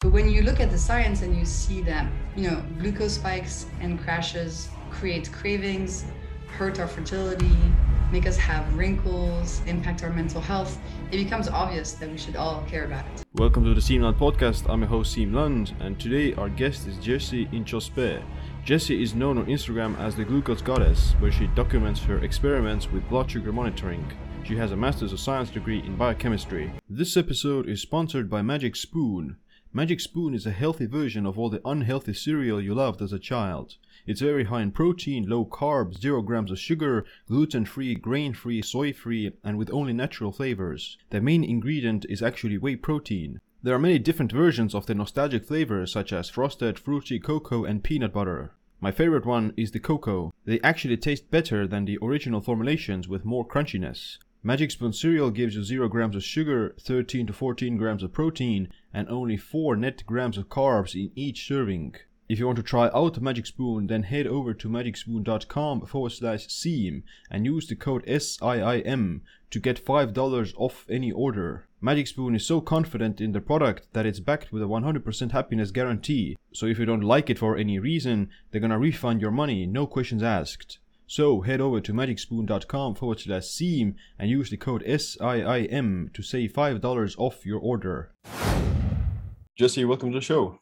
But when you look at the science and you see that, you know, glucose spikes and crashes create cravings, hurt our fertility, make us have wrinkles, impact our mental health, it becomes obvious that we should all care about it. Welcome to the Siim Land podcast. I'm your host Siim Land, and today our guest is Jessie Inchauspé. Jessie is known on Instagram as the Glucose Goddess, where she documents her experiments with blood sugar monitoring. She has a Master's of Science degree in biochemistry. This episode is sponsored by Magic Spoon. Magic Spoon is a healthy version of all the unhealthy cereal you loved as a child. It's very high in protein, low carbs, 0 grams of sugar, gluten free, grain free, soy free, and with only natural flavors. The main ingredient is actually whey protein. There are many different versions of the nostalgic flavors such as frosted, fruity, cocoa, and peanut butter. My favorite one is the cocoa. They actually taste better than the original formulations with more crunchiness. Magic Spoon cereal gives you 0 grams of sugar, 13 to 14 grams of protein, and only 4 net grams of carbs in each serving. If you want to try out Magic Spoon, then head over to magicspoon.com forward slash Siim and use the code SIIM to get $5 off any order. Magic Spoon is so confident in the product that it's backed with a 100% happiness guarantee. So if you don't like it for any reason, they're gonna refund your money, no questions asked. So head over to magicspoon.com forward slash Siim and use the code SIIM to save $5 off your order. Jessie, welcome to the show.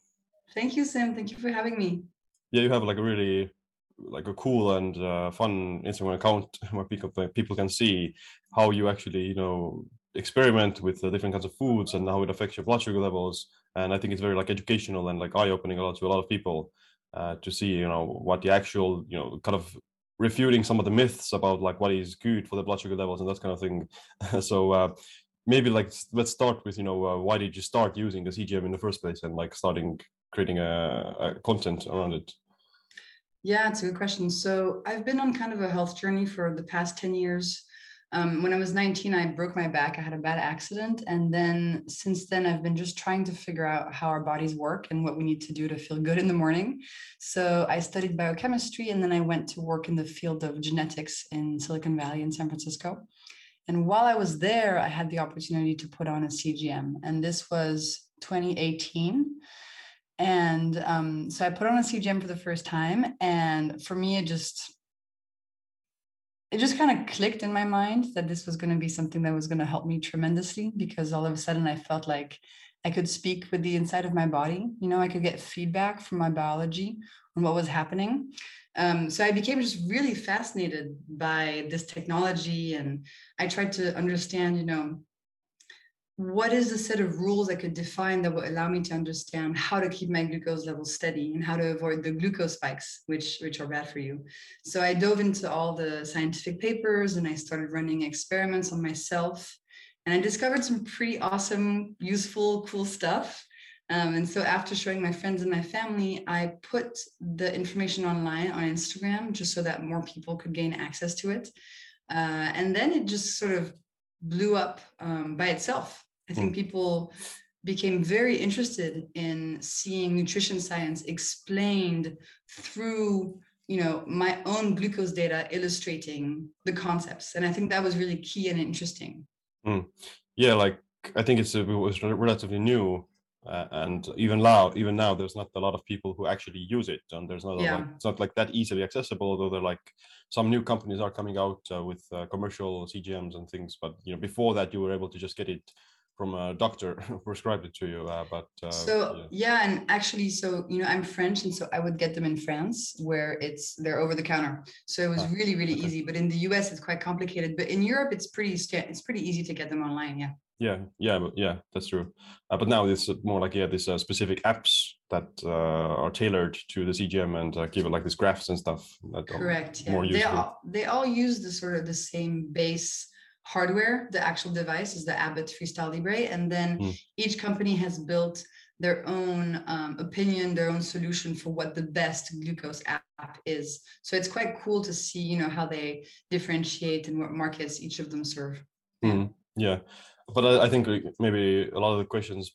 Thank you, Siim. Thank you for having me. Yeah, you have like a really like a cool and uh, fun Instagram account where people people can see how you actually you know experiment with uh, different kinds of foods and how it affects your blood sugar levels. And I think it's very like educational and like eye opening a lot to a lot of people uh, to see you know what the actual you know kind of refuting some of the myths about like what is good for the blood sugar levels and that kind of thing. so uh, maybe like let's start with you know uh, why did you start using the CGM in the first place and like starting creating a, a content around it? Yeah, it's a good question. So I've been on kind of a health journey for the past 10 years. Um, when I was 19, I broke my back. I had a bad accident. And then since then, I've been just trying to figure out how our bodies work and what we need to do to feel good in the morning. So I studied biochemistry and then I went to work in the field of genetics in Silicon Valley in San Francisco. And while I was there, I had the opportunity to put on a CGM. And this was 2018 and um, so I put on a CGM for the first time, and for me, it just it just kind of clicked in my mind that this was going to be something that was going to help me tremendously because all of a sudden I felt like I could speak with the inside of my body. You know, I could get feedback from my biology on what was happening. Um, so I became just really fascinated by this technology, and I tried to understand, you know, what is the set of rules I could define that would allow me to understand how to keep my glucose levels steady and how to avoid the glucose spikes, which, which are bad for you. So I dove into all the scientific papers and I started running experiments on myself. And I discovered some pretty awesome, useful, cool stuff. Um, and so after showing my friends and my family, I put the information online on Instagram just so that more people could gain access to it. Uh, and then it just sort of blew up um, by itself. I think mm. people became very interested in seeing nutrition science explained through you know my own glucose data illustrating the concepts and i think that was really key and interesting mm. yeah like i think it's it was relatively new uh, and even now even now there's not a lot of people who actually use it and there's not yeah. like, it's not like that easily accessible although they're like some new companies are coming out uh, with uh, commercial cgms and things but you know before that you were able to just get it from a doctor prescribed it to you uh, but uh, so yeah. yeah. and actually so you know i'm french and so i would get them in france where it's they're over the counter so it was ah, really really okay. easy but in the us it's quite complicated but in europe it's pretty it's pretty easy to get them online yeah yeah yeah yeah that's true uh, but now it's more like yeah these uh, specific apps that uh, are tailored to the cgm and uh, give it like these graphs and stuff correct yeah. they all they all use the sort of the same base hardware, the actual device is the Abbott Freestyle Libre. And then mm. each company has built their own um, opinion, their own solution for what the best glucose app is. So it's quite cool to see, you know, how they differentiate and what markets each of them serve. Mm. Yeah, but I, I think maybe a lot of the questions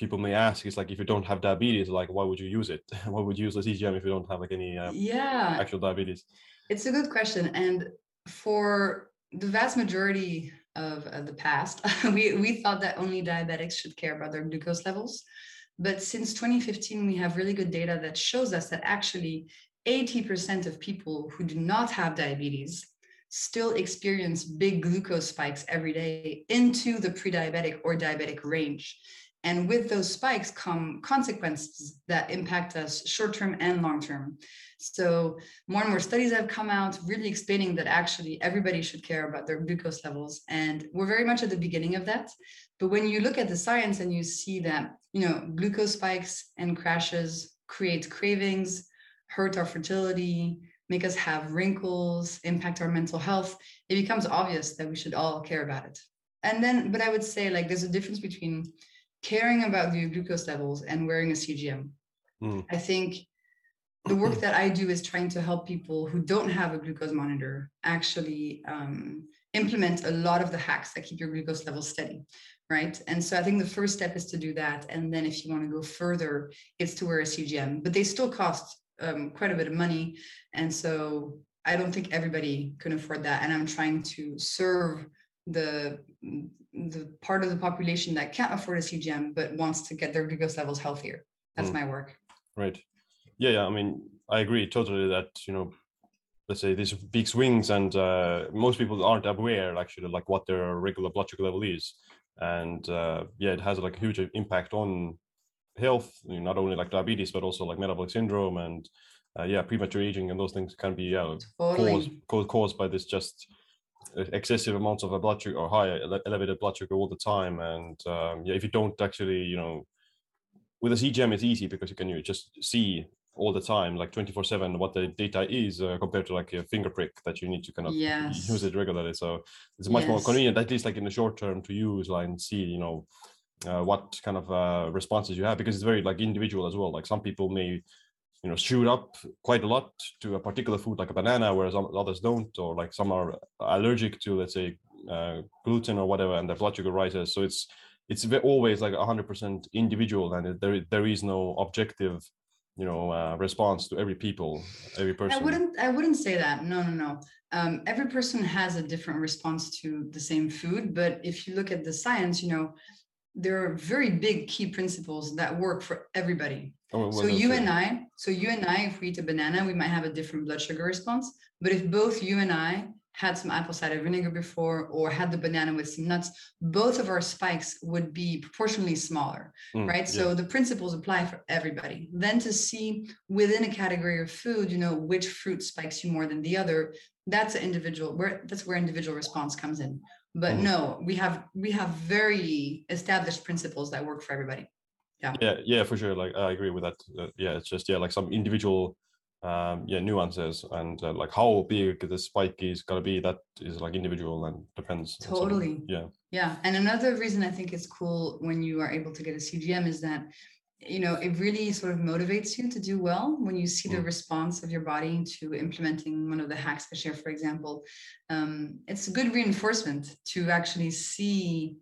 people may ask is like if you don't have diabetes like why would you use it why would you use the cgm if you don't have like any uh, yeah actual diabetes it's a good question and for the vast majority of, of the past, we, we thought that only diabetics should care about their glucose levels. But since 2015, we have really good data that shows us that actually 80% of people who do not have diabetes still experience big glucose spikes every day into the pre-diabetic or diabetic range. And with those spikes come consequences that impact us short term and long term. So, more and more studies have come out really explaining that actually everybody should care about their glucose levels. And we're very much at the beginning of that. But when you look at the science and you see that, you know, glucose spikes and crashes create cravings, hurt our fertility, make us have wrinkles, impact our mental health, it becomes obvious that we should all care about it. And then, but I would say like there's a difference between caring about the glucose levels and wearing a CGM. Mm. I think the work that I do is trying to help people who don't have a glucose monitor actually um, implement a lot of the hacks that keep your glucose levels steady, right? And so I think the first step is to do that. And then if you want to go further, it's to wear a CGM, but they still cost um, quite a bit of money. And so I don't think everybody can afford that. And I'm trying to serve the the part of the population that can't afford a CGM but wants to get their glucose levels healthier. That's mm. my work. Right. Yeah, yeah. I mean, I agree totally that you know, let's say these big swings, and uh, most people aren't aware actually like what their regular blood sugar level is, and uh, yeah, it has like a huge impact on health, you know, not only like diabetes but also like metabolic syndrome and uh, yeah, premature aging and those things can be yeah, totally. caused, caused caused by this just excessive amounts of a blood sugar or high elevated blood sugar all the time and um, yeah if you don't actually you know with a cgm it's easy because you can you just see all the time like 24 7 what the data is uh, compared to like a finger prick that you need to kind of yes. use it regularly so it's much yes. more convenient at least like in the short term to use like and see you know uh, what kind of uh, responses you have because it's very like individual as well like some people may you know shoot up quite a lot to a particular food like a banana whereas others don't or like some are allergic to let's say uh, gluten or whatever and their blood sugar rises. So it's it's always like 100% individual and there there is no objective you know uh, response to every people every person. i wouldn't i wouldn't say that. No no no. Um, every person has a different response to the same food but if you look at the science you know there are very big key principles that work for everybody. Oh, so you and I, so you and I, if we eat a banana, we might have a different blood sugar response. But if both you and I had some apple cider vinegar before or had the banana with some nuts, both of our spikes would be proportionally smaller, mm, right? Yeah. So the principles apply for everybody. Then to see within a category of food, you know, which fruit spikes you more than the other, that's an individual where that's where individual response comes in but mm. no we have we have very established principles that work for everybody. Yeah. Yeah yeah for sure. Like i agree with that uh, yeah it's just yeah like some individual um yeah nuances and uh, like how big the spike is going to be that is like individual and depends totally. Yeah. Yeah and another reason i think it's cool when you are able to get a cgm is that you know it really sort of motivates you to do well when you see the mm. response of your body to implementing one of the hacks i share for example um, it's a good reinforcement to actually see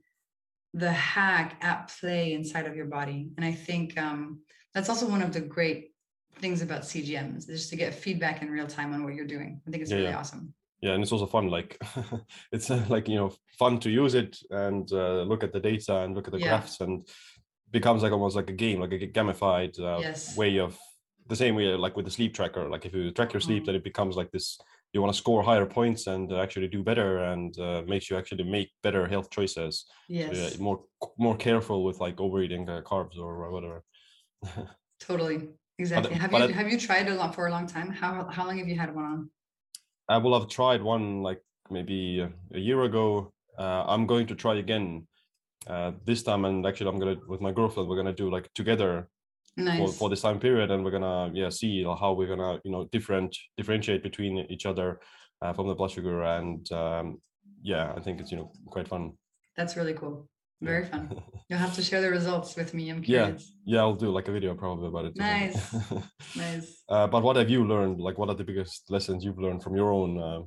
the hack at play inside of your body and i think um, that's also one of the great things about cgms is just to get feedback in real time on what you're doing i think it's yeah, really yeah. awesome yeah and it's also fun like it's uh, like you know fun to use it and uh, look at the data and look at the yeah. graphs and becomes like almost like a game, like a gamified uh, yes. way of the same way like with the sleep tracker. Like if you track your sleep, mm-hmm. then it becomes like this. You want to score higher points and actually do better, and uh, makes you actually make better health choices. Yes, so, more more careful with like overeating uh, carbs or whatever. totally, exactly. But, have but you I, have you tried a lot for a long time? How how long have you had one on? I will have tried one like maybe a year ago. Uh, I'm going to try again uh, this time and actually i'm gonna with my girlfriend we're gonna do like together nice. for, for this time period and we're gonna yeah see how we're gonna you know different differentiate between each other uh, from the blood sugar and um, yeah i think it's you know quite fun. That's really cool. Very fun. You'll have to share the results with me i'm curious. Yeah yeah i'll do like a video probably about it. Nice. Nice. Uh, but what have you learned? Like what are the biggest lessons you've learned from your own uh,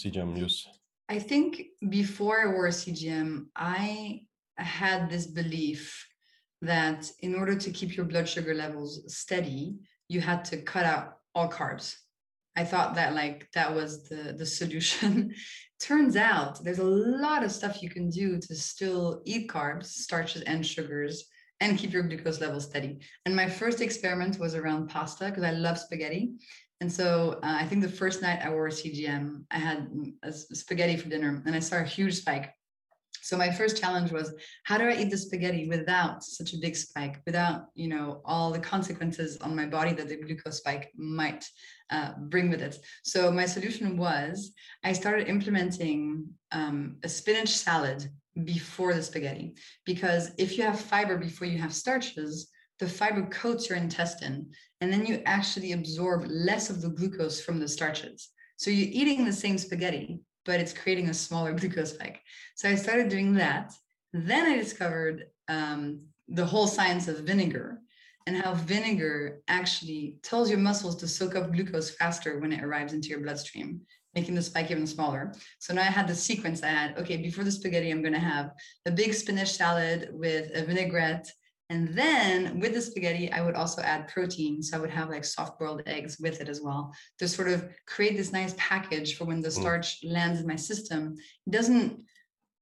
cgm use? I think before i wore cgm i had this belief that in order to keep your blood sugar levels steady, you had to cut out all carbs. I thought that like that was the the solution. Turns out there's a lot of stuff you can do to still eat carbs, starches, and sugars and keep your glucose level steady. And my first experiment was around pasta because I love spaghetti. And so uh, I think the first night I wore a CGM, I had a spaghetti for dinner and I saw a huge spike. So my first challenge was how do I eat the spaghetti without such a big spike, without you know all the consequences on my body that the glucose spike might uh, bring with it. So my solution was I started implementing um, a spinach salad before the spaghetti because if you have fiber before you have starches, the fiber coats your intestine and then you actually absorb less of the glucose from the starches. So you're eating the same spaghetti, but it's creating a smaller glucose spike. So I started doing that. Then I discovered um, the whole science of vinegar and how vinegar actually tells your muscles to soak up glucose faster when it arrives into your bloodstream, making the spike even smaller. So now I had the sequence I had, okay, before the spaghetti, I'm going to have a big spinach salad with a vinaigrette and then with the spaghetti, I would also add protein. So I would have like soft boiled eggs with it as well to sort of create this nice package for when the mm. starch mm. lands in my system. It doesn't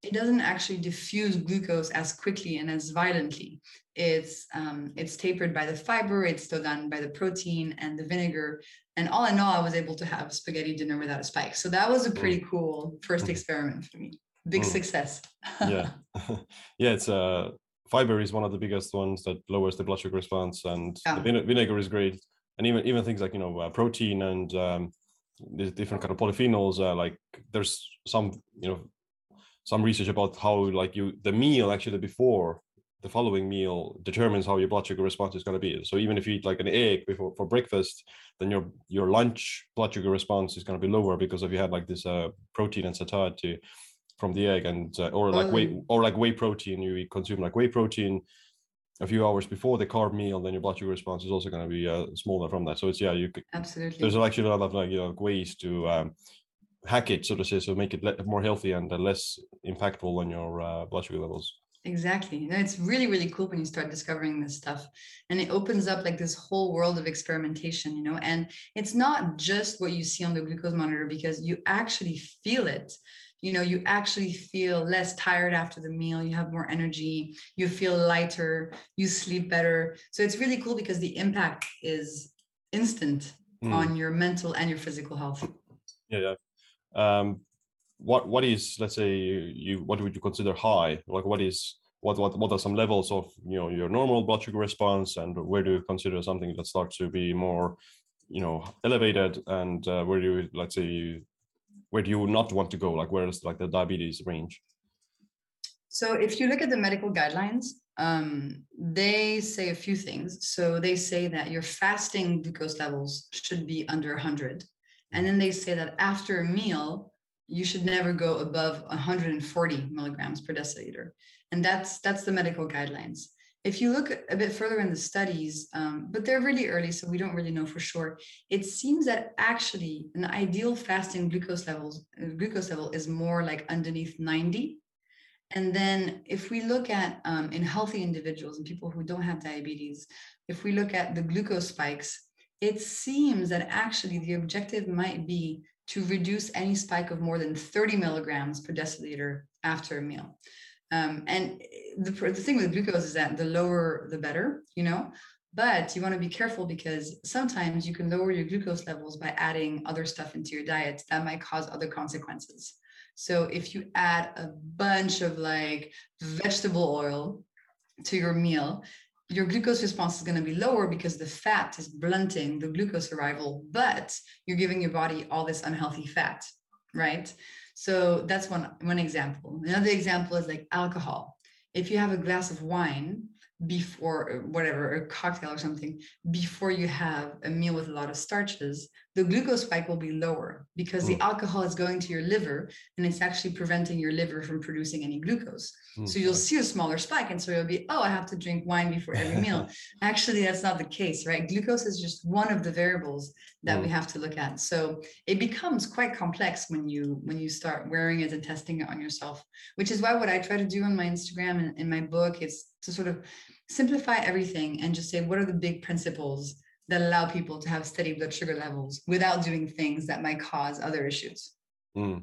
it doesn't actually diffuse glucose as quickly and as violently. It's um, it's tapered by the fiber, it's still done by the protein and the vinegar. And all in all, I was able to have spaghetti dinner without a spike. So that was a mm. pretty cool first mm. experiment for me. Big mm. success. yeah. yeah, it's a uh fiber is one of the biggest ones that lowers the blood sugar response, and yeah. the vinegar is great. And even even things like you know uh, protein and um, the different kind of polyphenols. Uh, like there's some you know some research about how like you the meal actually before the following meal determines how your blood sugar response is going to be. So even if you eat like an egg before for breakfast, then your your lunch blood sugar response is going to be lower because if you had like this uh, protein and satiety from the egg and uh, or like whey oh. or like whey protein you consume like whey protein a few hours before the carb meal then your blood sugar response is also going to be uh, smaller from that. So it's yeah you could absolutely. there's actually a lot of like you know ways to um, hack it so to say so make it le- more healthy and uh, less impactful on your uh, blood sugar levels. Exactly. And it's really really cool when you start discovering this stuff and it opens up like this whole world of experimentation you know? And it's not just what you see on the glucose monitor because you actually feel it you know you actually feel less tired after the meal you have more energy you feel lighter you sleep better. So it's really cool because the impact is instant mm. on your mental and your physical health. Yeah yeah. Um what what is let's say you, you what would you consider high? Like what is what, what what are some levels of you know your normal blood sugar response and where do you consider something that starts to be more you know elevated and uh, where do you let's say where do you not want to go? Like where is like the diabetes range? So if you look at the medical guidelines, um, they say a few things. So they say that your fasting glucose levels should be under 100. And then they say that after a meal, you should never go above 140 milligrams per deciliter. And that's that's the medical guidelines. If you look a bit further in the studies, um, but they're really early, so we don't really know for sure. It seems that actually an ideal fasting glucose levels uh, glucose level is more like underneath 90. And then if we look at um, in healthy individuals and people who don't have diabetes, if we look at the glucose spikes, it seems that actually the objective might be to reduce any spike of more than 30 milligrams per deciliter after a meal. Um, and the, the thing with glucose is that the lower the better, you know, but you want to be careful because sometimes you can lower your glucose levels by adding other stuff into your diet that might cause other consequences. So if you add a bunch of like vegetable oil to your meal, your glucose response is going to be lower because the fat is blunting the glucose arrival, but you're giving your body all this unhealthy fat, right? So that's one one example. Another example is like alcohol. If you have a glass of wine, before whatever a cocktail or something before you have a meal with a lot of starches the glucose spike will be lower because mm. the alcohol is going to your liver and it's actually preventing your liver from producing any glucose mm. so you'll see a smaller spike and so you'll be oh i have to drink wine before every meal actually that's not the case right glucose is just one of the variables that mm. we have to look at so it becomes quite complex when you when you start wearing it and testing it on yourself which is why what i try to do on my instagram and in my book is to sort of simplify everything and just say what are the big principles that allow people to have steady blood sugar levels without doing things that might cause other issues mm.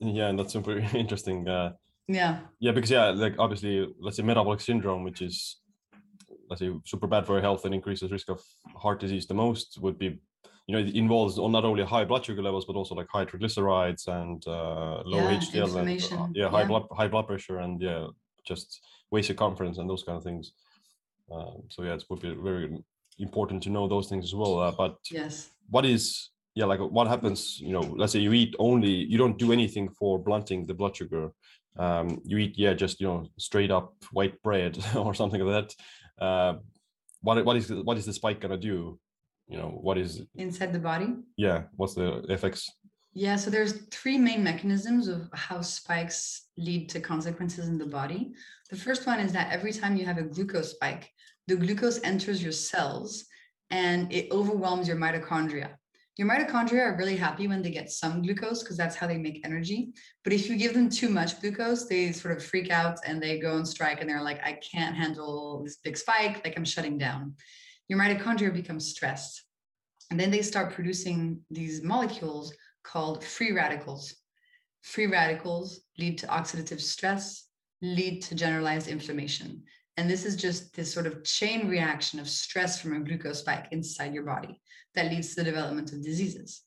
yeah and that's super interesting uh, yeah yeah because yeah like obviously let's say metabolic syndrome which is let's say super bad for your health and increases risk of heart disease the most would be you know it involves not only high blood sugar levels but also like high triglycerides and uh, low Yeah, HDL and uh, yeah high yeah. blood high blood pressure and yeah just waist circumference and those kind of things. Um, so yeah, it would be very important to know those things as well. Uh, but Yes. what is yeah like what happens you know let's say you eat only you don't do anything for blunting the blood sugar um you eat yeah just you know straight up white bread or something like that uh what what is what is the spike gonna do you know what is Inside the body. yeah what's the effects Yeah, so there's three main mechanisms of how spikes lead to consequences in the body. The first one is that every time you have a glucose spike, the glucose enters your cells and it overwhelms your mitochondria. Your mitochondria are really happy when they get some glucose because that's how they make energy. But if you give them too much glucose, they sort of freak out and they go on strike and they're like, I can't handle this big spike, like I'm shutting down. Your mitochondria become stressed. And then they start producing these molecules called free radicals. Free radicals lead to oxidative stress, lead to generalized inflammation. And this is just this sort of chain reaction of stress from a glucose spike inside your body that leads to the development of diseases.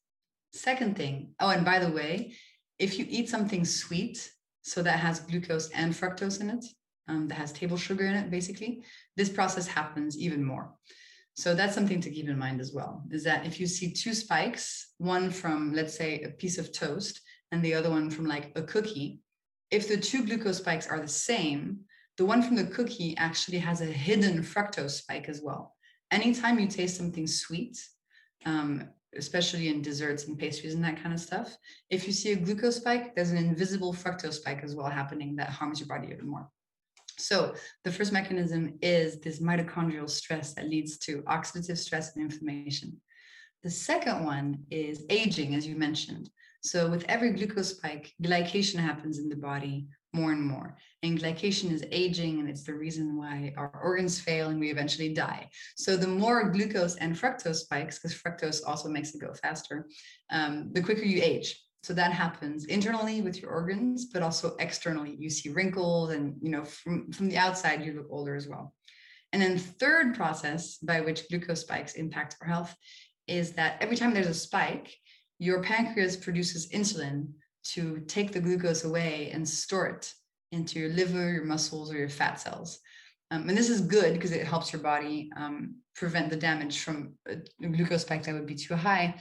Second thing, oh, and by the way, if you eat something sweet, so that has glucose and fructose in it, um, that has table sugar in it, basically, this process happens even more. So that's something to keep in mind as well, is that if you see two spikes, one from, let's say, a piece of toast and the other one from like a cookie, if the two glucose spikes are the same, the one from the cookie actually has a hidden fructose spike as well. Anytime you taste something sweet, um, especially in desserts and pastries and that kind of stuff, if you see a glucose spike, there's an invisible fructose spike as well happening that harms your body even more. So the first mechanism is this mitochondrial stress that leads to oxidative stress and inflammation. The second one is aging, as you mentioned. So with every glucose spike, glycation happens in the body more and more. And glycation is aging, and it's the reason why our organs fail and we eventually die. So the more glucose and fructose spikes, because fructose also makes it go faster, um, the quicker you age. So that happens internally with your organs, but also externally. You see wrinkles, and you know from from the outside you look older as well. And then third process by which glucose spikes impact our health is that every time there's a spike, your pancreas produces insulin to take the glucose away and store it into your liver, your muscles, or your fat cells. Um, and this is good because it helps your body um, prevent the damage from a a glucose spike that would be too high,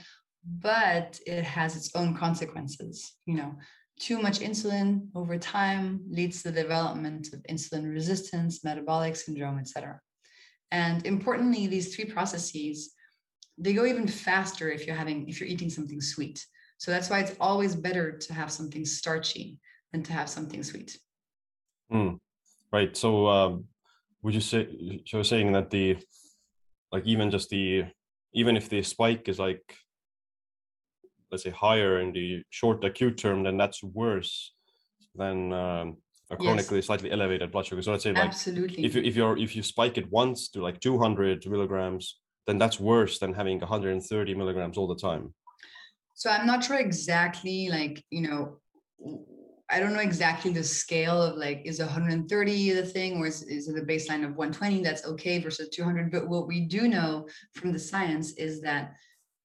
but it has its own consequences. You know, too much insulin over time leads to the development of insulin resistance, metabolic syndrome, etc. And importantly, these three processes they go even faster if you're having if you're eating something sweet. So that's why it's always better to have something starchy than to have something sweet. Mm, right so um would you say so saying that the like even just the even if the spike is like let's say higher in the short acute term then that's worse than um, a Yes. chronically slightly elevated blood sugar so let's say like Absolutely. if you if you're if you spike it once to like 200 milligrams then that's worse than having 130 milligrams all the time So I'm not sure exactly like, you know, I don't know exactly the scale of like, is 130 the thing or is, is it a baseline of 120 that's okay versus 200? But what we do know from the science is that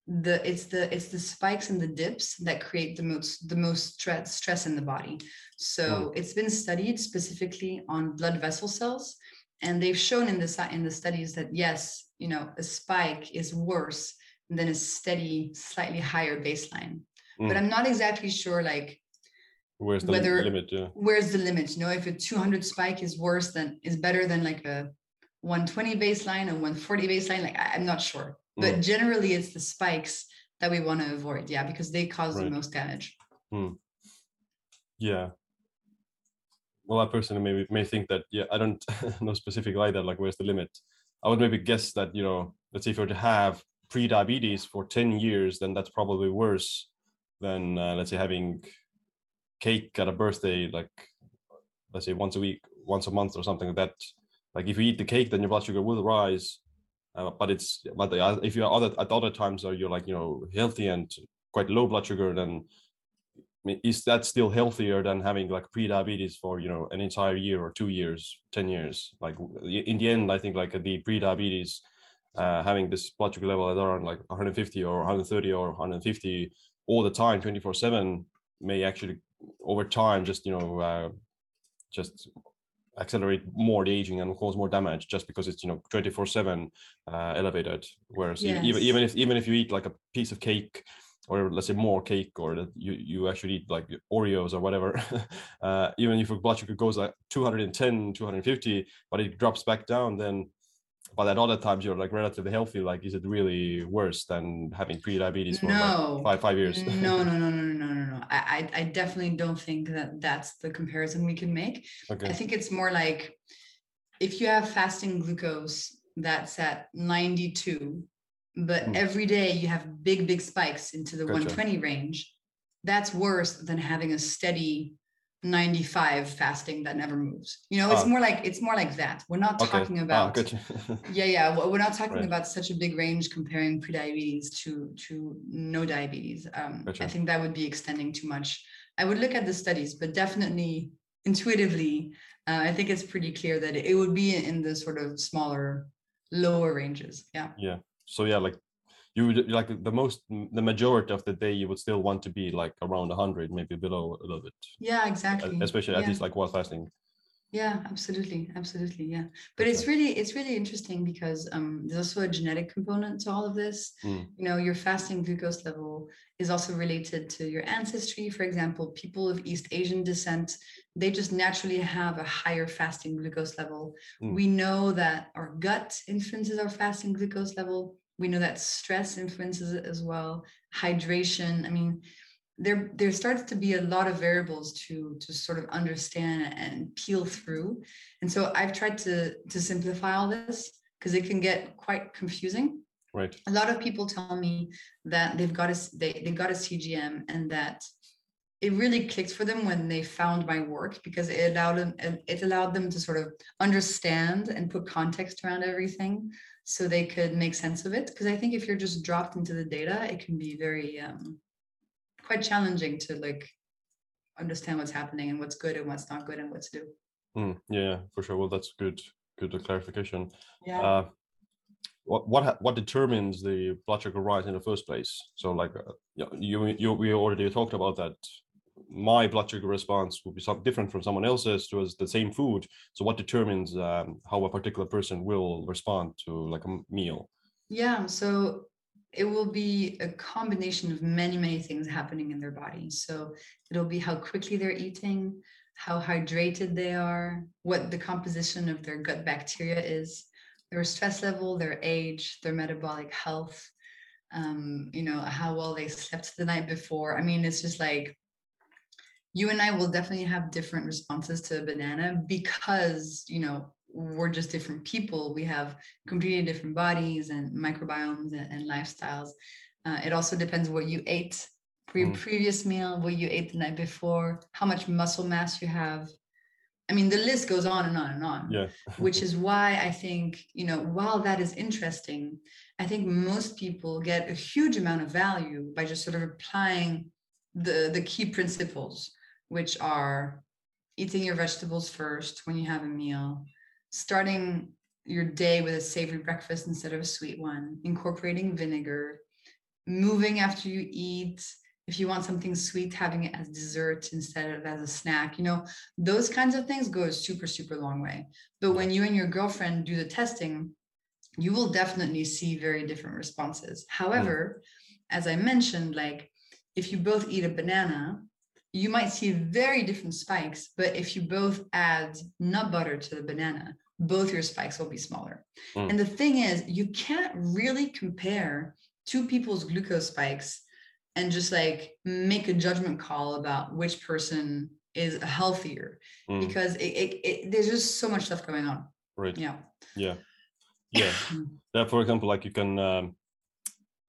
the it's the it's the spikes and the dips that create the most the most stress stress in the body. So it's been studied specifically on blood vessel cells, and they've shown in the in the studies that yes, you know, a spike is worse than a steady, slightly higher baseline. But Mm. I'm not exactly sure like where's the Whether- limit yeah where's the limit. You know, if a 200 spike is worse than is better than like a 120 baseline or 140 baseline, like I, I'm not sure. But Mm. generally, it's the spikes that we want to avoid. Yeah, because they cause the most damage. Yeah. Well, I personally maybe may think that yeah, I don't know specific like that. Like, where's the limit? I would maybe guess that you know, let's say if you were to have pre-diabetes for ten years, then that's probably worse than uh, let's say having cake at a birthday, like let's say once a week, once a month, or something like that. Like, if you eat the cake, then your blood sugar will rise. Uh, but it's but if you're other at other times, or you're like you know healthy and quite low blood sugar, then is that still healthier than having like pre-diabetes for you know an entire year or two years, ten years? Like in the end, I think like the pre-diabetes, uh, having this blood sugar level at around like 150 or 130 or 150 all the time, 24 seven, may actually over time just you know uh, just accelerate more the aging and cause more damage just because it's you know 24 7 uh, elevated whereas yes. even even if even if you eat like a piece of cake or let's say more cake or that you you actually eat like oreos or whatever uh, even if your blood sugar goes like 210 250 but it drops back down then but at other times you're like relatively healthy like is it really worse than having pre-diabetes for no. like five five years no no no no no no no I, I definitely don't think that that's the comparison we can make okay. i think it's more like if you have fasting glucose that's at 92 but mm. every day you have big big spikes into the gotcha. 120 range that's worse than having a steady 95 fasting that never moves. You know it's oh. more like it's more like that. We're not okay. talking ah, about oh, yeah yeah. We're not talking right. about such a big range comparing pre-diabetes to to no diabetes. Um, gotcha. i think that would be extending too much. I would look at the studies but definitely intuitively uh, i think it's pretty clear that it would be in the sort of smaller lower ranges. Yeah. Yeah. So yeah like you would like the most the majority of the day you would still want to be like around 100 maybe below a little bit. Yeah exactly. Especially yeah. at least like while fasting yeah absolutely absolutely yeah. But it's really it's really interesting because um there's also a genetic component to all of this. Mm. you know your fasting glucose level is also related to your ancestry. For example people of east asian descent they just naturally have a higher fasting glucose level. Mm. we know that our gut influences our fasting glucose level we know that stress influences it as well. Hydration i mean there there starts to be a lot of variables to to sort of understand and peel through. And so i've tried to to simplify all this because it can get quite confusing. Right. A lot of people tell me that they've got a they, they got a cgm and that it really clicked for them when they found my work because it allowed them it allowed them to sort of understand and put context around everything so they could make sense of it because i think if you're just dropped into the data it can be very um, quite challenging to like understand what's happening and what's good and what's not good and what to do. Mm, yeah for sure. Well that's good good clarification. Yeah. Uh, what what what determines the blood sugar rise in the first place? So like uh, you you we already talked about that my blood sugar response will be something different from someone else's to the same food. So what determines um, how a particular person will respond to like a meal? Yeah, so it will be a combination of many, many things happening in their body. So it'll be how quickly they're eating, how hydrated they are, what the composition of their gut bacteria is, their stress level, their age, their metabolic health, um, you know, how well they slept the night before. I mean, it's just like you and I will definitely have different responses to a banana because, you know, we're just different people. We have completely different bodies and microbiomes and, and lifestyles. Uh, it also depends what you ate pre mm. previous meal, what you ate the night before, how much muscle mass you have. I mean, the list goes on and on and on. Yeah. which is why I think, you know, while that is interesting, I think most people get a huge amount of value by just sort of applying the the key principles which are eating your vegetables first when you have a meal, starting your day with a savory breakfast instead of a sweet one, incorporating vinegar, moving after you eat. If you want something sweet, having it as dessert instead of as a snack, you know, those kinds of things go a super, super long way. But when you and your girlfriend do the testing, you will definitely see very different responses. However, as I mentioned, like if you both eat a banana, you might see very different spikes, but if you both add nut butter to the banana, both your spikes will be smaller. Mm. And the thing is, you can't really compare two people's glucose spikes and just like make a judgment call about which person is healthier mm. because it, it, it, there's just so much stuff going on. Right. Yeah. Yeah. Yeah. yeah. For example, like you can um,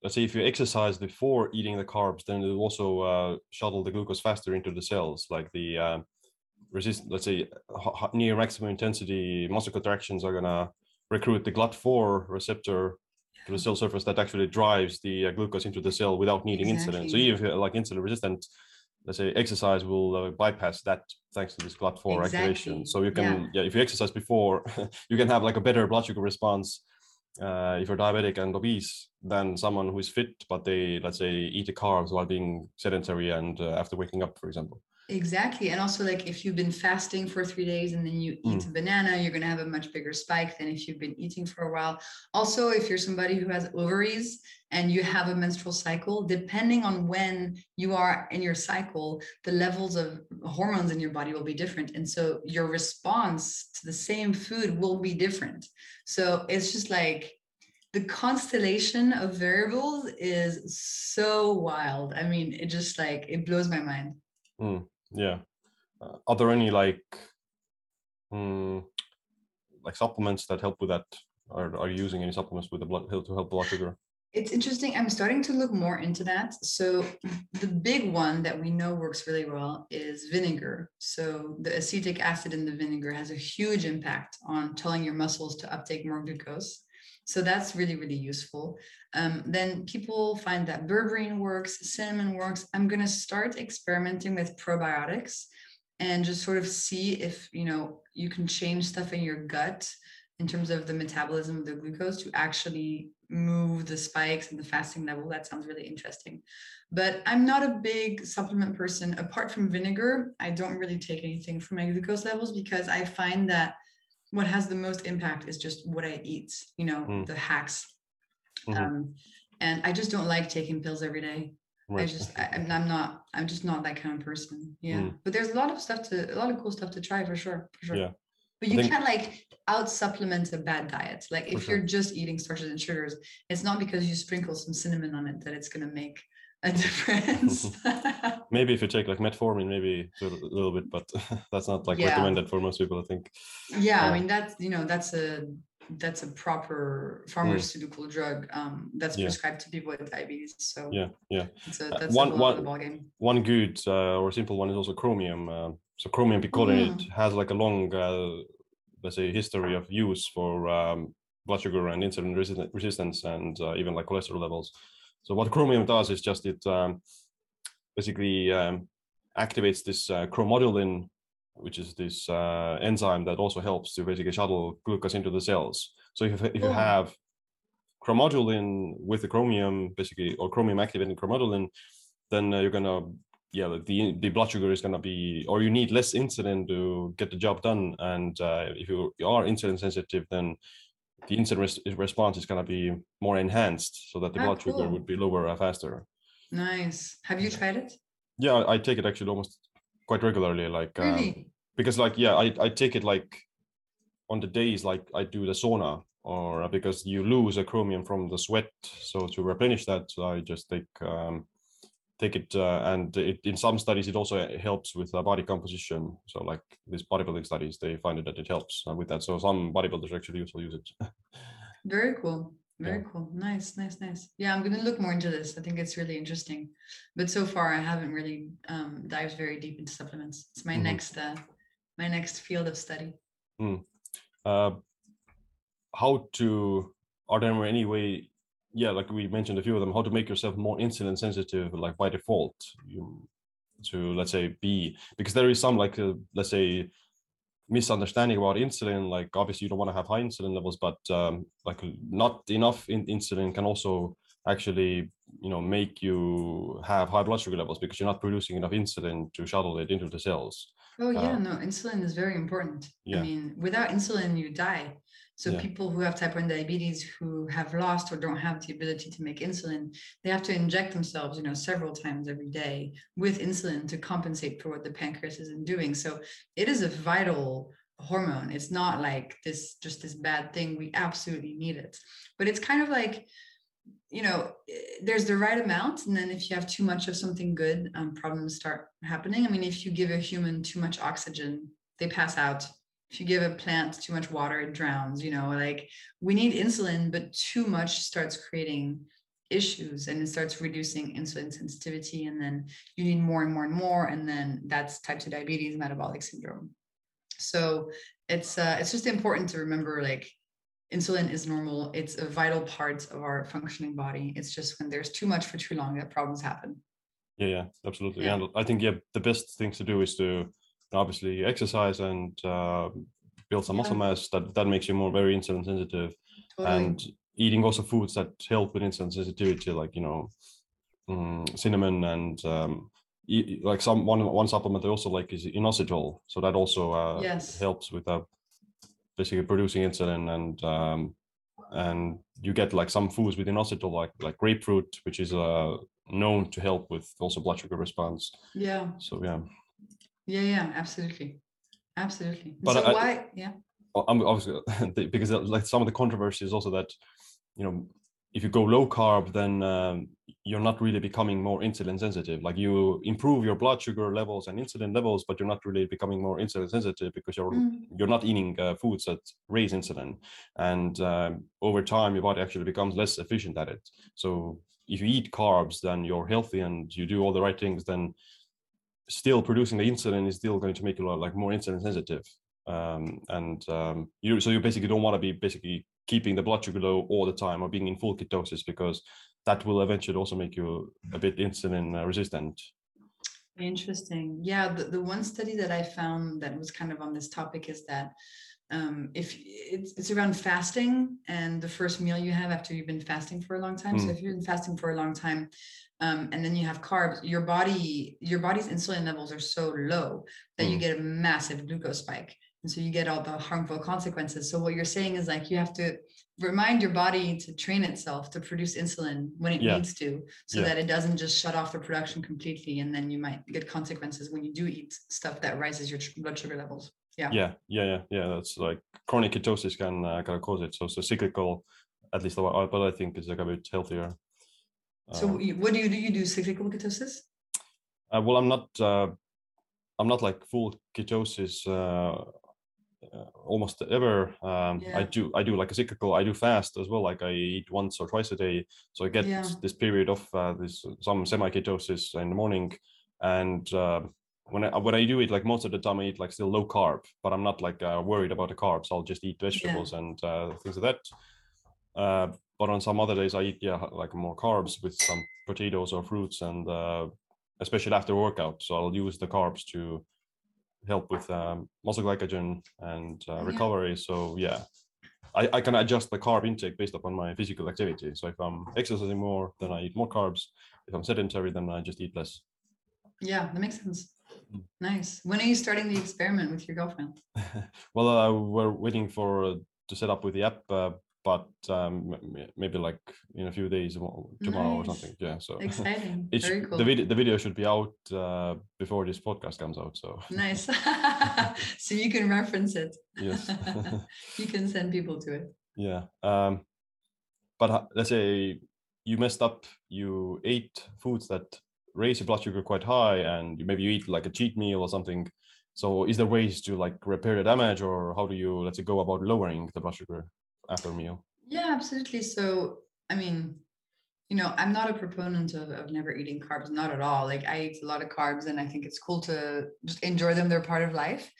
let's say if you exercise before eating the carbs, then it will also uh, shuttle the glucose faster into the cells, like the uh, resist. Let's say near maximum intensity muscle contractions are gonna recruit the GLUT4 receptor to the cell surface that actually drives the uh, glucose into the cell without needing exactly. insulin. So even if you're like insulin resistant, let's say exercise will uh, bypass that thanks to this GLUT4 Exactly. activation. So you can, Yeah. yeah. if you exercise before, you can have like a better blood sugar response uh, if you're diabetic and obese than someone who is fit, but they, let's say, eat the carbs while being sedentary and uh, after waking up, for example. Exactly. And also, like if you've been fasting for three days and then you eat a banana, you're going to have a much bigger spike than if you've been eating for a while. Also, if you're somebody who has ovaries and you have a menstrual cycle, depending on when you are in your cycle, the levels of hormones in your body will be different. And so your response to the same food will be different. So it's just like, the constellation of variables is so wild. I mean, it just like it blows my mind. Yeah. Uh, are there any like, mm, like supplements that help with that? Are, are you using any supplements with the blood to help blood sugar? It's interesting. I'm starting to look more into that. So the big one that we know works really well is vinegar. So the acetic acid in the vinegar has a huge impact on telling your muscles to uptake more glucose. So that's really, really useful. Um, then people find that berberine works, cinnamon works. I'm going to start experimenting with probiotics and just sort of see if, you know, you can change stuff in your gut in terms of the metabolism of the glucose to actually move the spikes and the fasting level. That sounds really interesting. But I'm not a big supplement person. Apart from vinegar, I don't really take anything for my glucose levels because I find that what has the most impact is just what I eat, you know, Mm. the hacks. Mhm. Um, and I just don't like taking pills every day. I Right. just, I, I'm I'm not, I'm just not that kind of person. Yeah. Mm. But there's a lot of stuff to, a lot of cool stuff to try for sure. For sure. Yeah. But you think- can't like out supplement a bad diet. Like if sure. you're just eating starches and sugars, it's not because you sprinkle some cinnamon on it that it's going to make a difference. Maybe if you take like metformin, maybe a little, bit, but that's not like Yeah. recommended for most people, I think. yeah. Uh, I mean, that's, you know, that's a, that's a proper pharmaceutical drug um, that's Mm. Yeah. prescribed to people with diabetes. So Yeah, yeah. it's a, Uh, that's one- a one-. One good uh, or simple one is also chromium. Uh, so chromium picolinate Mm. has like a long, uh, let's say, history of use for um, blood sugar and insulin resistan- resistance and uh, even like cholesterol levels. So what chromium does is just it um, basically um, activates this uh, chromodulin, which is this uh, enzyme that also helps to basically shuttle glucose into the cells. So if, if you have chromodulin with the chromium, basically, or chromium activating chromodulin, then uh, you're gonna, yeah, the the blood sugar is gonna be, or you need less insulin to get the job done. And uh, if you are insulin sensitive, then the insulin res- response is gonna be more enhanced, so that the Ah, blood sugar would be lower uh, faster. Nice. Have you tried it? Yeah, I take it actually almost quite regularly, like um, because like yeah, I I take it like on the days like I do the sauna or uh, because you lose a chromium from the sweat. So to replenish that, I just take um, take it uh, and it, in some studies it also helps with uh, body composition. So like these bodybuilding studies, they find it that it helps uh, with that. So some bodybuilders actually also use it. Very cool. Very cool. Nice, nice, nice. Yeah, I'm gonna look more into this. I think it's really interesting. But so far I haven't really um dived very deep into supplements. It's my Mhm. next uh my next field of study. uh, how to are there any way yeah like we mentioned a few of them how to make yourself more insulin sensitive like by default you to let's say be because there is some like uh, let's say misunderstanding about insulin like obviously you don't want to have high insulin levels but um, like not enough in insulin can also actually you know make you have high blood sugar levels because you're not producing enough insulin to shuttle it into the cells Oh yeah, Uh, no, insulin is very important. yeah. I mean, without insulin, you die. So Yeah. people who have type 1 diabetes who have lost or don't have the ability to make insulin, they have to inject themselves, you know, several times every day with insulin to compensate for what the pancreas isn't doing. So it is a vital hormone. It's not like this just this bad thing. We absolutely need it. But it's kind of like you know, there's the right amount, and then if you have too much of something good, um, problems start happening. I mean, if you give a human too much oxygen, they pass out. If you give a plant too much water, it drowns. You know, like we need insulin, but too much starts creating issues and it starts reducing insulin sensitivity, and then you need more and more and more, and then that's type 2 diabetes, metabolic syndrome. So it's uh, it's just important to remember, like insulin is normal. It's a vital part of our functioning body. It's just when there's too much for too long that problems happen. Yeah, yeah, absolutely. Yeah. And I think yeah, the best things to do is to obviously exercise and uh, build some muscle Yeah. mass. That that makes you more very insulin sensitive, Totally. and eating also foods that help with insulin sensitivity, like you know, mm, cinnamon and um, like some one one supplement they also like is inositol. So that also uh, Yes. helps with uh, basically producing insulin and um, and you get like some foods with inositol like like grapefruit, which is uh, known to help with also blood sugar response. yeah. So yeah, Yeah. Yeah. Absolutely. Absolutely. But so I- why? Yeah. I'm obviously because uh, like some of the controversy is also that you know if you go low carb then um, you're not really becoming more insulin sensitive like you improve your blood sugar levels and insulin levels but you're not really becoming more insulin sensitive because you're Mm, you're not eating uh, foods that raise insulin and um, over time your body actually becomes less efficient at it so if you eat carbs then you're healthy and you do all the right things then still producing the insulin is still going to make you like more insulin sensitive um, and um, you so you basically don't want to be basically keeping the blood sugar low all the time or being in full ketosis because that will eventually also make you a bit insulin uh, resistant Interesting. Yeah. The, the one study that I found that was kind of on this topic is that um, if it's, it's around fasting and the first meal you have after you've been fasting for a long time. So Mm. if you've been fasting for a long time um, and then you have carbs, your body, your body's insulin levels are so low that you Mm. get a massive glucose spike. And so you get all the harmful consequences. So what you're saying is like you have to remind your body to train itself to produce insulin when it Yeah. needs to, so Yeah. that it doesn't just shut off the production completely. And then you might get consequences when you do eat stuff that rises your blood sugar levels. Yeah. yeah yeah yeah yeah that's like chronic ketosis can uh, kind of cause it so so cyclical at least what but i think is like a bit healthier So Um, what do you do? You do cyclical ketosis? Uh, well, I'm not. Uh, I'm not like full ketosis uh, uh, almost ever. Um, I do. I do like a cyclical. I do fast as well. Like I eat once or twice a day, so I get Yeah. this period of uh, this some semi ketosis in the morning, and uh, when I when I do it, like most of the time I eat like still low carb, but I'm not like uh, worried about the carbs. I'll just eat vegetables and uh, things like that. Uh, but on some other days I eat yeah like more carbs with some potatoes or fruits and uh, especially after workout. So I'll use the carbs to help with um, muscle glycogen and uh, Yeah. recovery. So yeah, I, I can adjust the carb intake based upon my physical activity. So if I'm exercising more, then I eat more carbs. If I'm sedentary, then I just eat less. Yeah, that makes sense. Mm. Nice. When are you starting the experiment with your girlfriend? well, uh, we're waiting for uh, to set up with the app, uh, but um, maybe like in a few days, mo- tomorrow or something. Yeah. So Exciting. it's Very cool. the video. The video should be out uh, before this podcast comes out. So Nice. so you can reference it. yes. you can send people to it. yeah. Um, but uh, let's say you messed up. You ate foods that raise your blood sugar quite high, and you- maybe you eat like a cheat meal or something. So is there ways to like repair the damage, or how do you let's say go about lowering the blood sugar after meal? Yeah, absolutely. So, I mean, you know, I'm not a proponent of, of never eating carbs, not at all. Like, I eat a lot of carbs and I think it's cool to just enjoy them. They're part of life.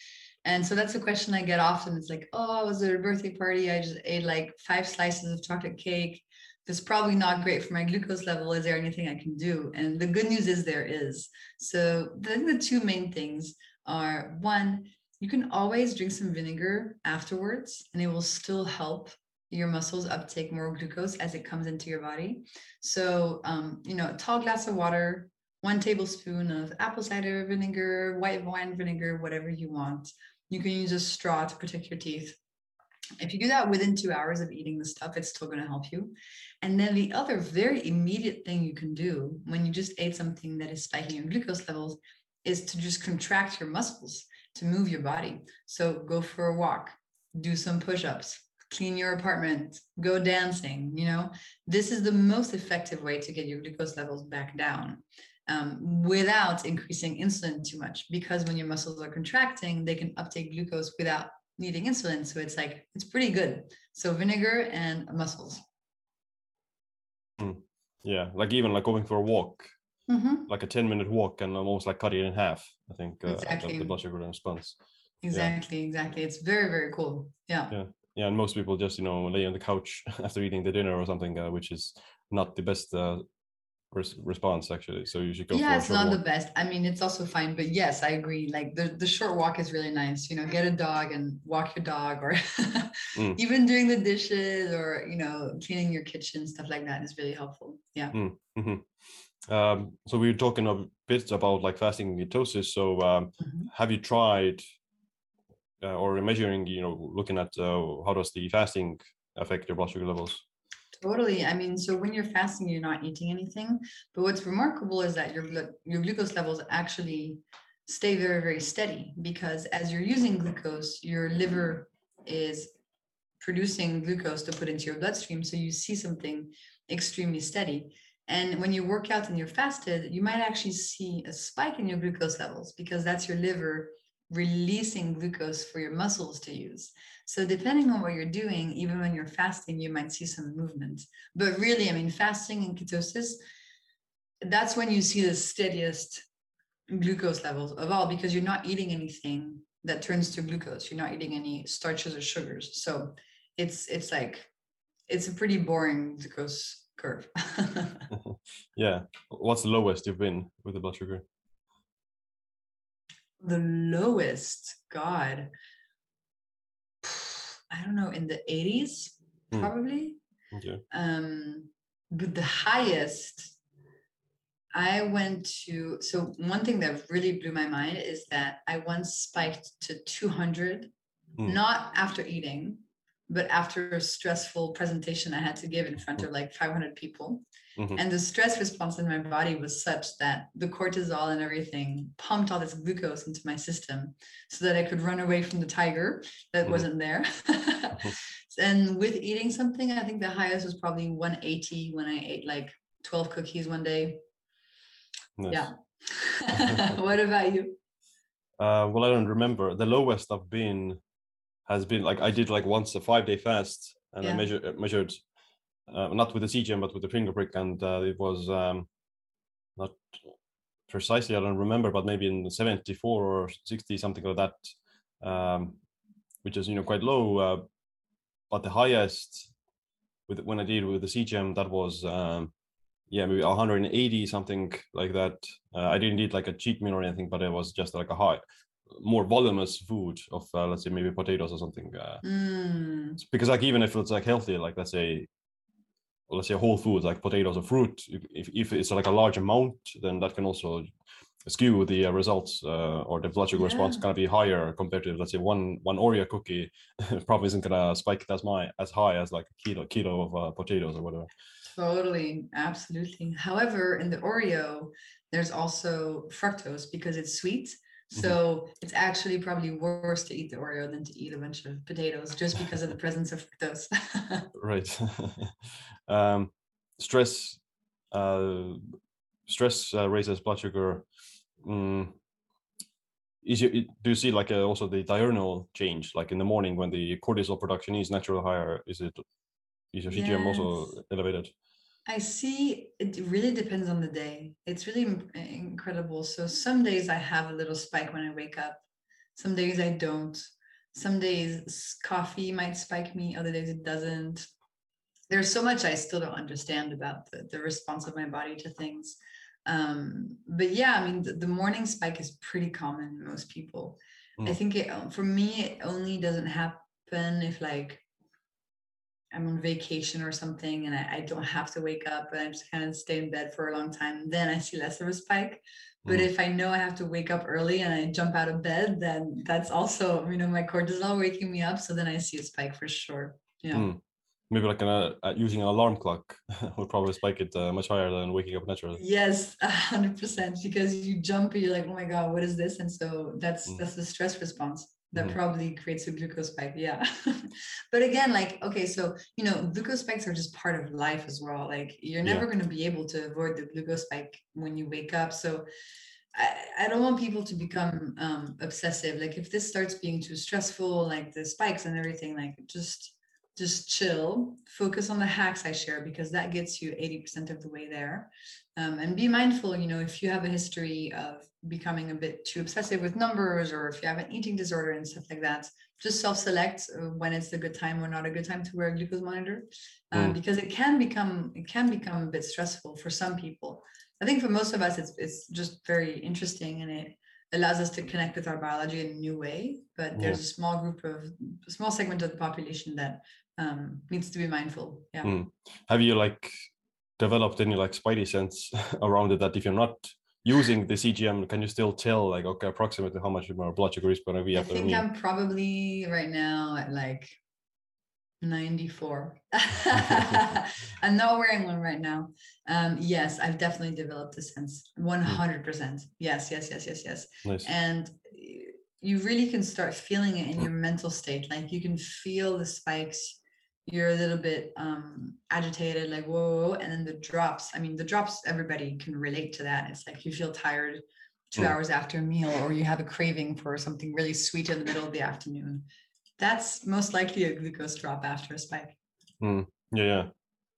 And so that's a question I get often. It's like, oh, I was at a birthday party. I just ate like five slices of chocolate cake. That's probably not great for my glucose level. Is there anything I can do? And the good news is there is. So I the two main things are one, you can always drink some vinegar afterwards and it will still help your muscles uptake more glucose as it comes into your body. So, um, you know, a tall glass of water, one tablespoon of apple cider vinegar, white wine vinegar, whatever you want. You can use a straw to protect your teeth. If you do that within two hours of eating the stuff, it's still going to help you. And then the other very immediate thing you can do when you just ate something that is spiking your glucose levels is to just contract your muscles to move your body. So go for a walk, do some push ups, clean your apartment, go dancing. You know, this is the most effective way to get your glucose levels back down um, without increasing insulin too much. Because when your muscles are contracting, they can uptake glucose without needing insulin. So it's like, it's pretty good. So vinegar and muscles. Yeah, like even like going for a walk, Mhm. like a 10 minute walk and I'm almost like cut it in half. I think uh, Exactly. the, blood sugar response. Exactly, exactly. It's very, very cool. Yeah. Yeah. Yeah, and most people just you know lay on the couch after eating the dinner or something, uh, which is not the best uh, response actually. So you should go. yeah it's not walk. the best i mean it's also fine but yes i agree like the, the short walk is really nice you know get a dog and walk your dog or Mm. even doing the dishes or you know cleaning your kitchen stuff like that is really helpful yeah Mhm. Um, so we were talking a bit about like fasting and ketosis. So um, Mhm. have you tried uh, or measuring? You know, looking at uh, how does the fasting affect your blood sugar levels? Totally. I mean, so when you're fasting, you're not eating anything. But what's remarkable is that your blood, your glucose levels actually stay very, very steady because as you're using glucose, your liver is producing glucose to put into your bloodstream. So you see something extremely steady. And when you work out and you're fasted, you might actually see a spike in your glucose levels because that's your liver releasing glucose for your muscles to use. So depending on what you're doing, even when you're fasting, you might see some movement. But really, I mean, fasting and ketosis, that's when you see the steadiest glucose levels of all because you're not eating anything that turns to glucose. You're not eating any starches or sugars. So it's it's like it's a pretty boring glucose curve. Yeah. What's the lowest you've been with the blood sugar? the lowest, God, I don't know, in the 80s, Hmm. probably. Okay. um but the highest i went to so one thing that really blew my mind is that i once spiked to 200 Hmm. not after eating but after a stressful presentation i had to give in front of like 500 people Mhm. and the stress response in my body was such that the cortisol and everything pumped all this glucose into my system so that i could run away from the tiger that Mhm. wasn't there and with eating something i think the highest was probably 180 when i ate like 12 cookies one day Nice. Yeah. what about you Uh, well, I don't remember. The lowest I've been has been like I did like once a five day fast, and I Yeah. measured measured uh, not with the CGM but with the finger prick, and uh, it was um, not precisely I don't remember, but maybe in seventy four or sixty something like that, um, which is you know quite low. Uh, but the highest with when I did with the CGM that was um, yeah maybe 180 something like that. Uh, I didn't eat like a cheat meal or anything, but it was just like a high more voluminous food of uh, let's say maybe potatoes or something uh, Mm, because like even if it's like healthy like let's say let's say whole foods like potatoes or fruit if, if it's like a large amount then that can also skew the uh, results uh, or the blood sugar response Yeah. going to be higher compared to let's say one one oreo cookie probably isn't going to spike it as my as high as like a kilo kilo of uh, potatoes or whatever. Totally absolutely. However in the oreo there's also fructose because it's sweet so it's actually probably worse to eat the oreo than to eat a bunch of potatoes just because of the presence of fructose. Right. Um stress uh stress uh, raises blood sugar. Mm, is you, do you see like uh, also the diurnal change like in the morning when the cortisol production is naturally higher? Is it is your cgm also elevated I see it really depends on the day. It's really incredible. So some days I have a little spike when I wake up. Some days I don't. Some days coffee might spike me, other days it doesn't. There's so much I still don't understand about the, the response of my body to things. Um, but yeah, I mean, the, the morning spike is pretty common in most people. I Mm. think it, for me, it only doesn't happen if like I'm on vacation or something and I, I don't have to wake up and I just kind of stay in bed for a long time, then I see less of a spike. But Mhm. if I know I have to wake up early and I jump out of bed, then that's also, you know, my cortisol waking me up. So then I see a spike for sure. Yeah. Mm. maybe like an, uh, uh, using an alarm clock would probably spike it uh, much higher than waking up naturally Yes, a hundred percent. Because you jump and you're like, oh my God, what is this? And so that's Mm. that's the stress response that Mhm. probably creates a glucose spike. Yeah. but again, like, okay, so you know, glucose spikes are just part of life as well. Like you're Yeah. never going to be able to avoid the glucose spike when you wake up. So I, I don't want people to become um, obsessive. Like if this starts being too stressful, like the spikes and everything, like just just chill, focus on the hacks I share because that gets you 80% of the way there. Um, and be mindful, you know, if you have a history of becoming a bit too obsessive with numbers or if you have an eating disorder and stuff like that, just self-select uh, when it's a good time or not a good time to wear a glucose monitor um, mm. because it can become it can become a bit stressful for some people. I think for most of us, it's it's just very interesting and it allows us to connect with our biology in a new way. But there's a small group of a small segment of the population that um, needs to be mindful. Yeah. Mm. Have you like developed any like spidey sense around it that if you're not using the CGM, can you still tell like okay approximately how much more blood sugar is going to be after? I think I'm probably right now at like 94. I'm not wearing one right now. Um, yes, I've definitely developed a sense. 100%. Mm. Yes, yes, yes, yes, yes. Nice. And you really can start feeling it in your mental state. Like you can feel the spikes you're a little bit um, agitated, like whoa, and then the drops. I mean, the drops. Everybody can relate to that. It's like you feel tired two mm. hours after a meal, or you have a craving for something really sweet in the middle of the afternoon. That's most likely a glucose drop after a spike. Mm. Yeah, yeah,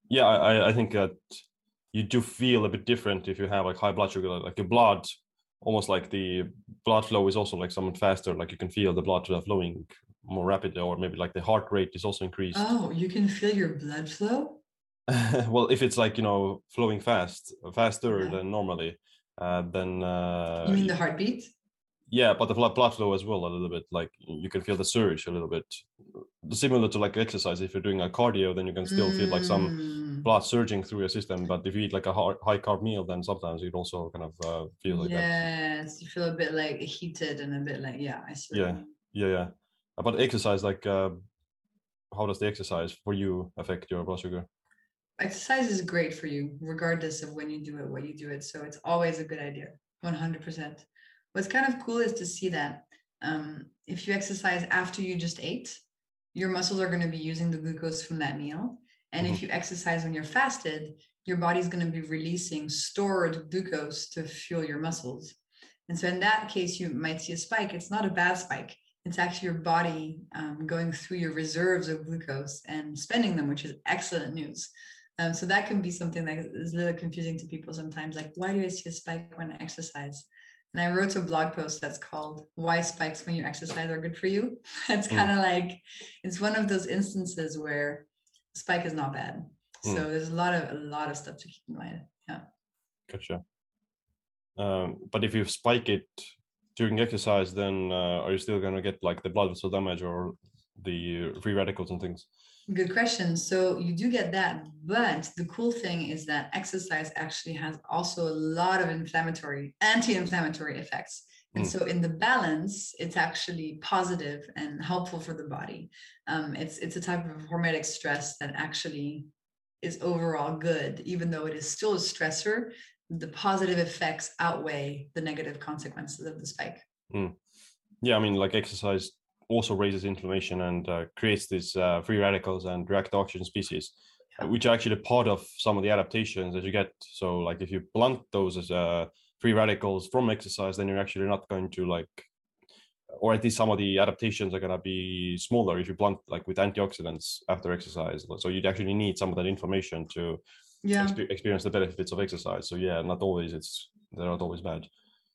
yeah. I I think that you do feel a bit different if you have like high blood sugar, like your blood almost like the blood flow is also like somewhat faster like you can feel the blood flowing more rapid or maybe like the heart rate is also increased. Oh you can feel your blood flow? Well if it's like you know flowing fast faster than normally uh, then uh, you mean the heartbeat? Yeah but the blood, blood flow as well a little bit like you can feel the surge a little bit. Similar to like exercise if you're doing a cardio then you can still mm. feel like some mm. blood surging through your system but if you eat like a high carb meal then sometimes you'd also kind of uh, feel like yes, that you feel a bit like heated and a bit like yeah i see yeah. yeah yeah about exercise like uh, how does the exercise for you affect your blood sugar? Exercise is great for you regardless of when you do it what you do it so it's always a good idea 100% what's kind of cool is to see that um, if you exercise after you just ate your muscles are going to be using the glucose from that meal and mm-hmm. if you exercise when you're fasted your body's going to be releasing stored glucose to fuel your muscles. And so in that case you might see a spike it's not a bad spike it's actually your body um, going through your reserves of glucose and spending them, which is excellent news. Um, so that can be something that is a little confusing to people sometimes. Like, why do I see a spike when I exercise? And I wrote a blog post that's called "Why Spikes When You Exercise Are Good for You." it's kind of mm. like it's one of those instances where spike is not bad. Mm. So there's a lot of a lot of stuff to keep in mind. Yeah. Gotcha. Um, but if you spike it during exercise, then uh, are you still going to get like the blood vessel damage or the free radicals and things? Good question. So you do get that, but the cool thing is that exercise actually has also a lot of inflammatory, anti-inflammatory effects. And mm. so in the balance, it's actually positive and helpful for the body. Um, it's it's a type of hormetic stress that actually is overall good, even though it is still a stressor the positive effects outweigh the negative consequences of the spike. Mm. Yeah, I mean, like exercise also raises inflammation and uh, creates these uh, free radicals and reactive oxygen species, yeah. which are actually a part of some of the adaptations that you get. So, like, if you blunt those as uh, free radicals from exercise, then you're actually not going to like, or at least some of the adaptations are going to be smaller if you blunt like with antioxidants after exercise. So you'd actually need some of that inflammation to yeah. experience the benefits of exercise. So yeah not always it's they're not always bad.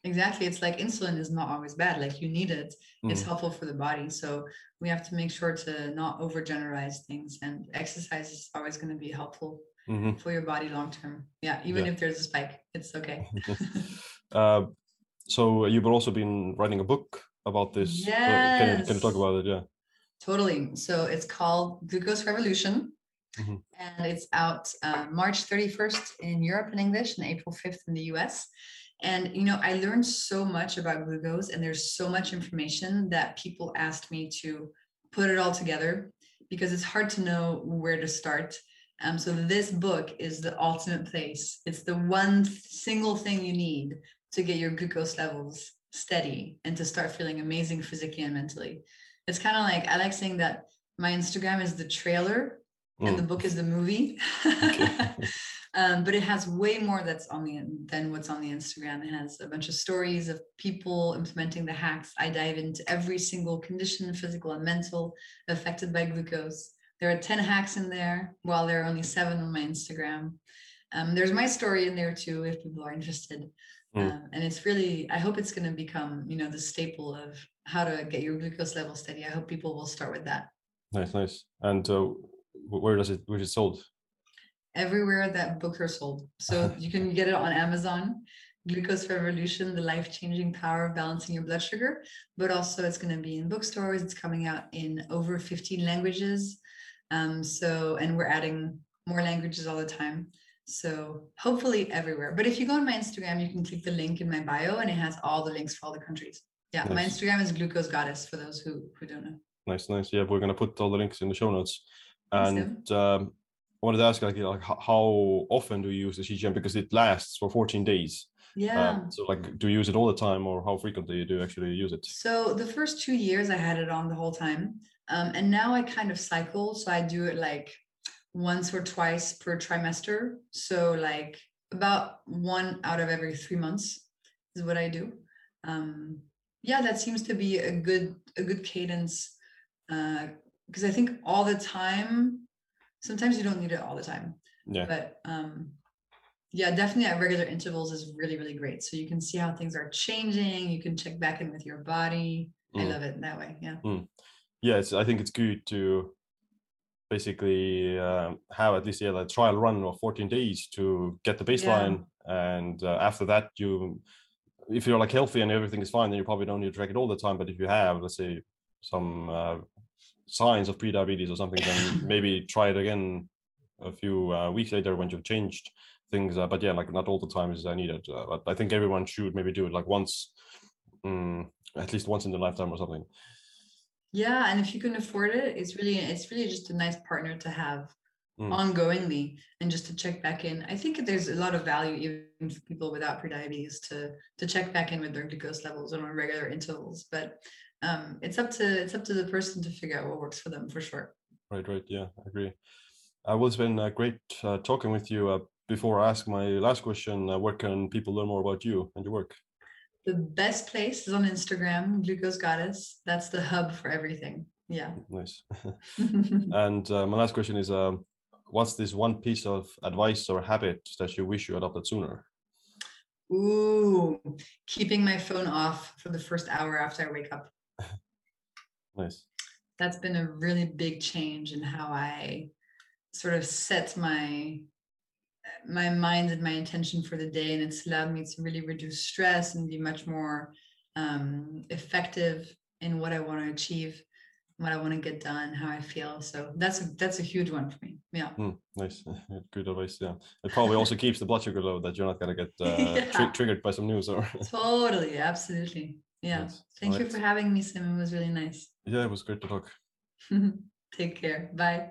Exactly. It's like insulin is not always bad. Like you need it. It's mm. helpful for the body. So we have to make sure to not over generalize things and exercise is always going to be helpful mm-hmm. for your body long term. Yeah even yeah. if there's a spike it's okay. Uh, so you've also been writing a book about this. Yes. can, you, can you talk about it? Yeah. Totally. So it's called glucose revolution Mm-hmm. And it's out uh, March 31st in Europe in English and April 5th in the US. And, you know, I learned so much about glucose and there's so much information that people asked me to put it all together because it's hard to know where to start. Um, so this book is the ultimate place. It's the one single thing you need to get your glucose levels steady and to start feeling amazing physically and mentally. It's kind of like I like saying that my Instagram is the trailer mm. and the book is the movie. um, but it has way more that's on the than what's on the Instagram. It has a bunch of stories of people implementing the hacks. I dive into every single condition, physical and mental, affected by glucose. there are 10 hacks in there while there are only seven on my instagram um, there's my story in there too if people are interested Mm. um, and it's really i hope it's going to become you know the staple of how to get your glucose level steady i hope people will start with that Nice, nice. And uh, where does it where is it sold? everywhere that books are sold. So you can get it on amazon. Glucose revolution the life-changing power of balancing your blood sugar but also it's going to be in bookstores. It's coming out in over 15 languages. Um, so and we're adding more languages all the time. So hopefully everywhere. But if you go on my instagram you can click the link in my bio and it has all the links for all the countries. Yeah my instagram is glucose goddess for those who who don't know. Nice, nice. Yeah, we're gonna put all the links in the show notes. And um, I wanted to ask, like, like how often do you use the CGM because it lasts for 14 days? yeah Um, so, like, do you use it all the time, or how frequently do you actually use it? So the first two years I had it on the whole time. Um, and now I kind of cycle. So I do it like once or twice per trimester. So like about one out of every three months is what I do. Um, yeah, that seems to be a good a good cadence. Because I think all the time, sometimes you don't need it all the time. Yeah, But um, yeah, definitely at regular intervals is really, really great. So you can see how things are changing. You can check back in with your body. I Mm. love it that way. Yeah. yeah. It's, I think it's good to basically um, have at least yeah, like trial run of 14 days to get the baseline, and uh, after that, you, if you're like healthy and everything is fine, then you probably don't need to track it all the time. But if you have, let's say, some uh, signs of pre-diabetes or something, then maybe try it again a few uh, weeks later when you've changed things. Uh, but yeah, like not all the time is uh, needed. Uh, but I think everyone should maybe do it like once, mm, at least once in their lifetime or something. Yeah. And if you can afford it, it's really, it's really just a nice partner to have Mm. ongoingly and just to check back in. I think there's a lot of value even for people without prediabetes to to check back in with their glucose levels on regular intervals. But um, it's up to it's up to the person to figure out what works for them for sure. Right, right. Yeah, I agree. Uh, well, it's been uh, great uh, talking with you. Uh, before I ask my last question, uh, where can people learn more about you and your work? The best place is on Instagram, Glucose Goddess. That's the hub for everything. Yeah. Nice. and uh, my last question is um, what's this one piece of advice or habit that you wish you adopted sooner? Ooh, keeping my phone off for the first hour after I wake up. Nice. That's been a really big change in how I sort of set my my mind and my intention for the day and it's allowed me to really reduce stress and be much more um, effective in what I want to achieve, what I want to get done, how I feel. So that's a, that's a huge one for me. Yeah. Hmm, nice. Good advice. Yeah. It probably also keeps the blood sugar low that you're not going to get uh, tri- triggered by some news or. Totally. Absolutely. Yeah. Nice. Thank you Alright. for having me, Siim. It was really nice. Yeah, it was great to talk. Take care. Bye.